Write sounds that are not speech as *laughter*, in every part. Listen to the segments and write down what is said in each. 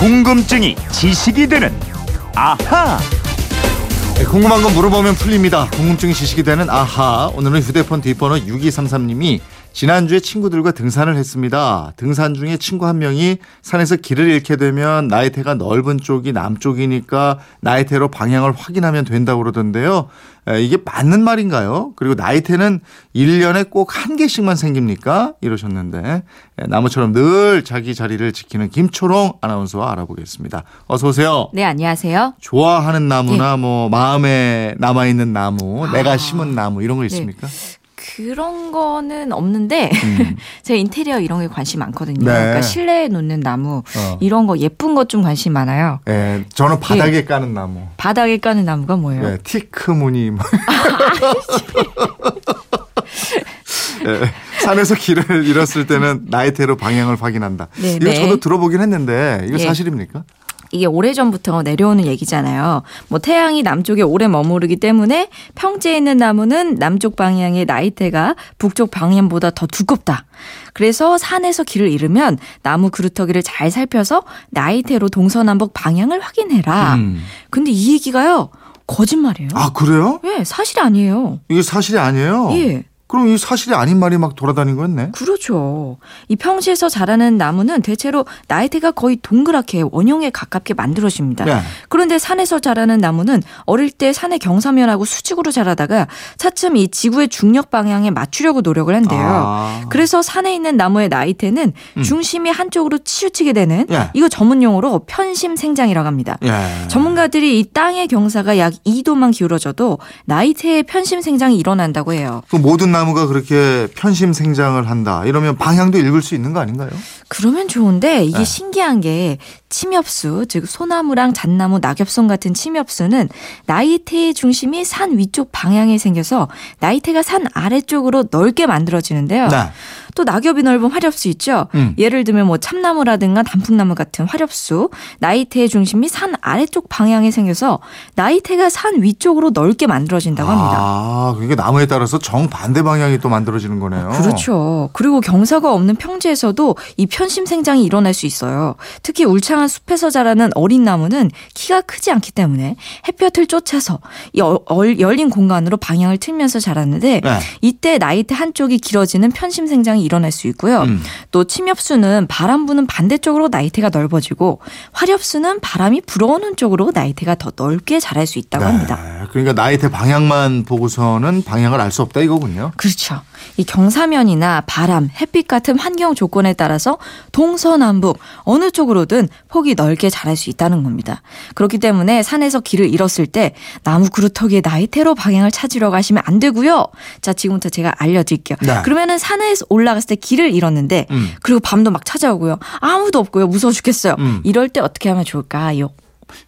궁금증이 지식이 되는 아하. 네, 궁금한 건 물어보면 풀립니다. 궁금증이 지식이 되는 아하. 오늘은 휴대폰 뒷번호 6233님이 지난주에 친구들과 등산을 했습니다. 등산 중에 친구 한 명이 산에서 길을 잃게 되면 나이테가 넓은 쪽이 남쪽이니까 나이테로 방향을 확인하면 된다고 그러던데요. 에, 이게 맞는 말인가요? 그리고 나이테는 1년에 꼭 한 개씩만 생깁니까? 이러셨는데 에, 나무처럼 늘 자기 자리를 지키는 김초롱 아나운서와 알아보겠습니다. 어서 오세요. 네, 안녕하세요. 좋아하는 나무나 네. 뭐 마음에 남아 있는 나무, 아. 내가 심은 나무 이런 거 있습니까? 그런 거는 없는데 음. *laughs* 제가 인테리어 이런 게 관심 많거든요. 네. 그러니까 실내에 놓는 나무 어. 이런 거 예쁜 것 좀 관심 많아요. 예, 저는 바닥에 까는 나무. 바닥에 까는 나무가 뭐예요? 예, 티크 무늬. 뭐. *laughs* *laughs* 예, 산에서 길을 잃었을 때는 나이테로 방향을 확인한다. 네, 이거 네. 저도 들어보긴 했는데 이거 예. 사실입니까? 이게 오래전부터 내려오는 얘기잖아요. 뭐 태양이 남쪽에 오래 머무르기 때문에 평지에 있는 나무는 남쪽 방향의 나이테가 북쪽 방향보다 더 두껍다. 그래서 산에서 길을 잃으면 나무 그루터기를 잘 살펴서 나이테로 동서남북 방향을 확인해라. 음. 근데 이 얘기가요. 거짓말이에요. 아 그래요? 예, 사실이 아니에요. 이게 사실이 아니에요? 예. 그럼 이 사실이 아닌 말이 막 돌아다닌 거였네. 그렇죠. 이 평지에서 자라는 나무는 대체로 나이테가 거의 동그랗게 원형에 가깝게 만들어집니다. 네. 그런데 산에서 자라는 나무는 어릴 때 산의 경사면하고 수직으로 자라다가 차츰 이 지구의 중력 방향에 맞추려고 노력을 한대요. 아. 그래서 산에 있는 나무의 나이테는 음. 중심이 한쪽으로 치우치게 되는 예. 이거 전문 용어로 편심 생장이라고 합니다. 예. 전문가들이 이 땅의 경사가 약 2도만 기울어져도 나이테의 편심 생장이 일어난다고 해요. 그 모든 나무가 그렇게 편심 생장을 한다. 이러면 방향도 읽을 수 있는 거 아닌가요? 그러면 좋은데 이게 네. 신기한 게 침엽수 즉 소나무랑 잣나무 낙엽송 같은 침엽수는 나이테의 중심이 산 위쪽 방향에 생겨서 나이테가 산 아래쪽으로 넓게 만들어지는데요. 네. 또 낙엽이 넓은 화렵수 있죠. 음. 예를 들면 뭐 참나무라든가 단풍나무 같은 화렵수 나이테의 중심이 산 아래쪽 방향에 생겨서 나이테가 산 위쪽으로 넓게 만들어진다고 합니다. 아, 그러니까 나무에 따라서 정반대 방향이 또 만들어지는 거네요. 그렇죠. 그리고 경사가 없는 평지에서도 이 편심 생장이 일어날 수 있어요. 특히 울창한 숲에서 자라는 어린 나무는 키가 크지 않기 때문에 햇볕을 쫓아서 이 어- 얼- 열린 공간으로 방향을 틀면서 자라는데 네. 이때 나이테 한쪽이 길어지는 편심 생장이 일어날 수 있고요. 음. 또 침엽수는 바람 부는 반대쪽으로 나이테가 넓어지고 화렵수는 바람이 불어오는 쪽으로 나이테가 더 넓게 자랄 수 있다고 합니다. 네, 그러니까 나이테 방향만 보고서는 방향을 알 수 없다 이거군요. 그렇죠. 이 경사면이나 바람, 햇빛 같은 환경 조건에 따라서 동서남북 어느 쪽으로든 폭이 넓게 자랄 수 있다는 겁니다. 그렇기 때문에 산에서 길을 잃었을 때 나무 그루터기의 나이테로 방향을 찾으러 가시면 안 되고요. 자, 지금부터 제가 알려드릴게요. 네. 그러면은 산에 올라갔을 때 길을 잃었는데 음. 그리고 밤도 막 찾아오고요. 아무도 없고요. 무서워 죽겠어요. 음. 이럴 때 어떻게 하면 좋을까요?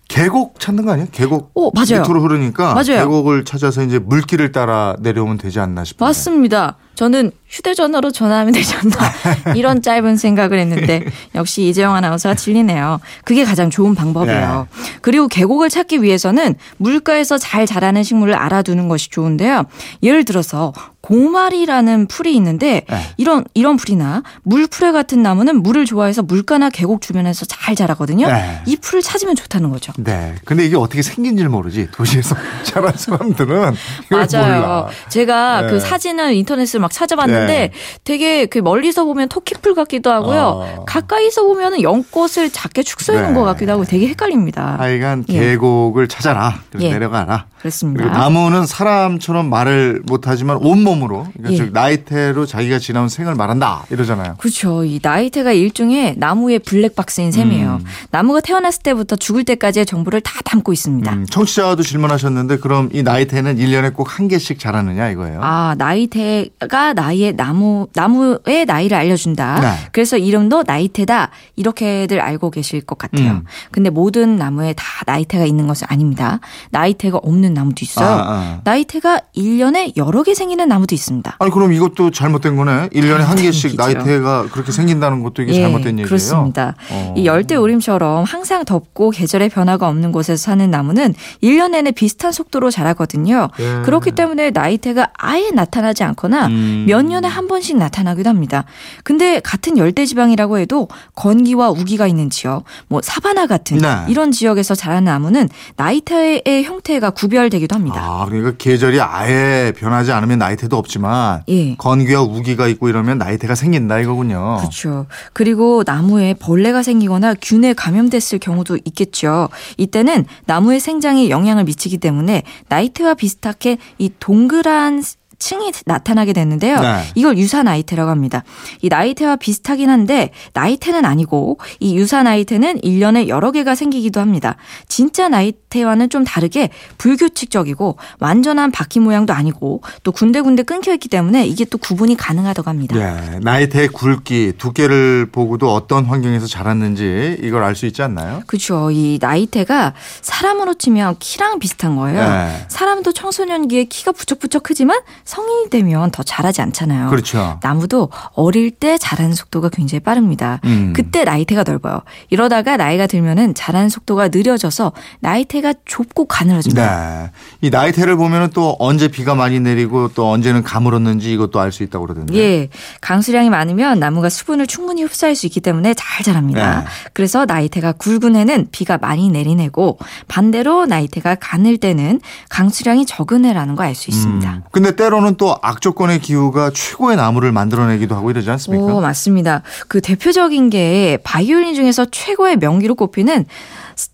계곡 찾는 거 아니에요? 계곡 오, 맞아요. 밑으로 흐르니까 맞아요. 계곡을 찾아서 이제 물길을 따라 내려오면 되지 않나 싶어요. 맞습니다. 저는 휴대전화로 전화하면 되지 않나 *laughs* 이런 짧은 생각을 했는데 역시 이재영 아나운서가 진리네요. 그게 가장 좋은 방법이에요. 그리고 계곡을 찾기 위해서는 물가에서 잘 자라는 식물을 알아두는 것이 좋은데요. 예를 들어서 고말이라는 풀이 있는데 네. 이런 이런 풀이나 물풀에 같은 나무는 물을 좋아해서 물가나 계곡 주변에서 잘 자라거든요. 네. 이 풀을 찾으면 좋다는 거죠. 네. 근데 이게 어떻게 생긴지를 모르지. 도시에서 *laughs* 자란 사람들은 이걸 맞아요. 몰라. 제가 네. 그 사진을 인터넷을 막 찾아봤는데 네. 되게 그 멀리서 보면 토끼풀 같기도 하고요. 어. 가까이서 보면은 연꽃을 작게 축소해 놓은 네. 것 같기도 하고 되게 헷갈립니다. 하여간 예. 계곡을 찾아라. 예. 내려가라. 그렇습니다. 나무는 사람처럼 말을 못하지만 온몸으로 그러니까 예. 즉 나이테로 자기가 지나온 생을 말한다 이러잖아요. 그렇죠. 이 나이테가 일종의 나무의 블랙박스인 셈이에요. 음. 나무가 태어났을 때부터 죽을 때까지의 정보를 다 담고 있습니다. 음, 청취자도 질문하셨는데 그럼 이 나이테는 1년에 꼭 한 개씩 자라느냐 이거예요. 아, 나이테가 나이 의 나무, 나무의 나이를 알려준다. 네. 그래서 이름도 나이테다. 이렇게들 알고 계실 것 같아요. 음. 근데 모든 나무에 다 나이테가 있는 것은 아닙니다. 나이테가 없는 나무도 있어요. 아, 아. 나이테가 1년에 여러 개 생기는 나무도 있습니다. 아니 그럼 이것도 잘못된 거네. 1년에 한 개씩. 나이테가 그렇게 생긴다는 것도 이게 잘못된 얘기예요. 그렇습니다. 어. 이 열대 우림처럼 항상 덥고 계절의 변화가 없는 곳에서 사는 나무는 1년 내내 비슷한 속도로 자라거든요. 예. 그렇기 때문에 나이테가 아예 나타나지 않거나 음. 몇 년에 1년에 한 번씩 나타나기도 합니다. 근데 같은 열대 지방이라고 해도 건기와 우기가 있는 지역, 뭐 사바나 같은 네. 이런 지역에서 자라는 나무는 나이테의 형태가 구별되기도 합니다. 아, 그러니까 계절이 아예 변하지 않으면 나이테도 없지만 예. 건기와 우기가 있고 이러면 나이테가 생긴다 이거군요. 그렇죠. 그리고 나무에 벌레가 생기거나 균에 감염됐을 경우도 있겠죠. 이때는 나무의 생장에 영향을 미치기 때문에 나이테와 비슷하게 이 동그란 층이 나타나게 되는데요. 네. 이걸 유사 나이테라고 합니다. 이 나이테와 비슷하긴 한데 나이테는 아니고 이 유사 나이테는 1년에 여러 개가 생기기도 합니다. 진짜 나이테와는 좀 다르게 불규칙적이고 완전한 바퀴 모양도 아니고 또 군데군데 끊겨 있기 때문에 이게 또 구분이 가능하다고 합니다. 예, 나이테의 굵기, 두께를 보고도 어떤 환경에서 자랐는지 이걸 알 수 있지 않나요? 그렇죠. 이 나이테가 사람으로 치면 키랑 비슷한 거예요. 네. 사람도 청소년기에 키가 부쩍부쩍 크지만 성인이 되면 더 자라지 않잖아요. 그렇죠. 나무도 어릴 때 자라는 속도가 굉장히 빠릅니다. 음. 그때 나이테가 넓어요. 이러다가 나이가 들면은 자라는 속도가 느려져서 나이테가 좁고 가늘어집니다. 네. 이 나이테를 보면은 또 언제 비가 많이 내리고 또 언제는 가물었는지 이것도 알 수 있다고 그러던데. 예. 강수량이 많으면 나무가 수분을 충분히 흡수할 수 있기 때문에 잘 자랍니다. 네. 그래서 나이테가 굵은 해는 비가 많이 내리내고 반대로 나이테가 가늘 때는 강수량이 적은 해라는 거 알 수 있습니다. 음. 근데 때로는 또 악조건의 기후가 최고의 나무를 만들어내기도 하고 이러지 않습니까? 오, 맞습니다. 그 대표적인 게 바이올린 중에서 최고의 명기로 꼽히는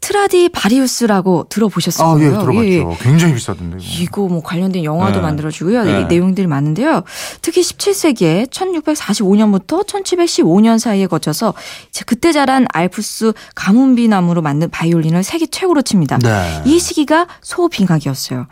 스트라디 바리우스라고 들어보셨을 아, 예. 들어봤죠. 예, 예. 굉장히 비싸던데. 이거. 이거 뭐 관련된 영화도 네. 만들어지고요. 네. 이 내용들이 많은데요. 특히 17세기에 1645년부터 1715년 사이에 거쳐서 이제 그때 자란 알프스 가문비 나무로 만든 바이올린을 세계 최고로 칩니다. 네. 이 시기가 소빙하기였어요.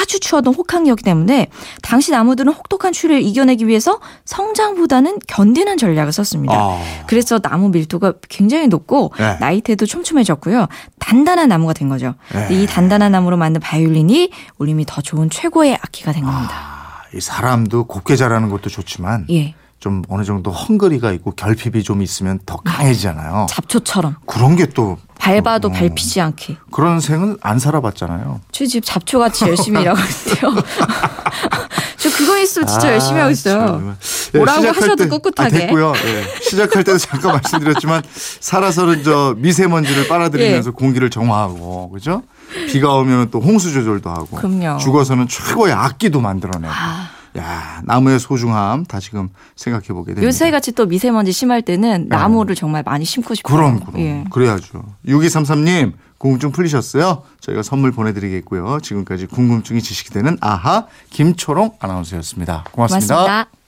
아주 추웠던 혹한기였기 때문에 당시 나무들은 혹독한 추위를 이겨내기 위해서 성장보다는 견디는 전략을 썼습니다. 아. 그래서 나무 밀도가 굉장히 높고 네. 나이테도 촘촘해졌고요. 단단한 나무가 된 거죠. 네. 이 단단한 나무로 만든 바이올린이 울림이 더 좋은 최고의 악기가 된 겁니다. 아, 이 사람도 곱게 자라는 것도 좋지만 예. 좀 어느 정도 헝거리가 있고 결핍이 좀 있으면 더 강해지잖아요. 잡초처럼 그런 게 또 밟아도 어, 밟히지 않게. 그런 생은 안 살아봤잖아요. 저집 잡초같이 열심히 *laughs* 일하고 있는데요. *laughs* 저 그거 있으면 진짜 아, 열심히 하고 있어요. 참. 예, 뭐라고 하셔도 때- 꿋꿋하게. 아, 됐고요. 예. 시작할 때도 잠깐 *laughs* 말씀드렸지만 살아서는 저 미세먼지를 빨아들이면서 예. 공기를 정화하고 그죠? 비가 오면 또 홍수 조절도 하고 그럼요. 죽어서는 최고의 악기도 만들어내고. 아. 야 나무의 소중함 다시금 생각해 보게 됩니다. 요새 같이 또 미세먼지 심할 때는 나무를 정말 많이 심고 싶어요. 그럼 그럼 예. 그래야죠. 6233님 궁금증 풀리셨어요? 저희가 선물 보내드리겠고요. 지금까지 궁금증이 지식이 되는 아하 김초롱 아나운서였습니다 고맙습니다. 고맙습니다.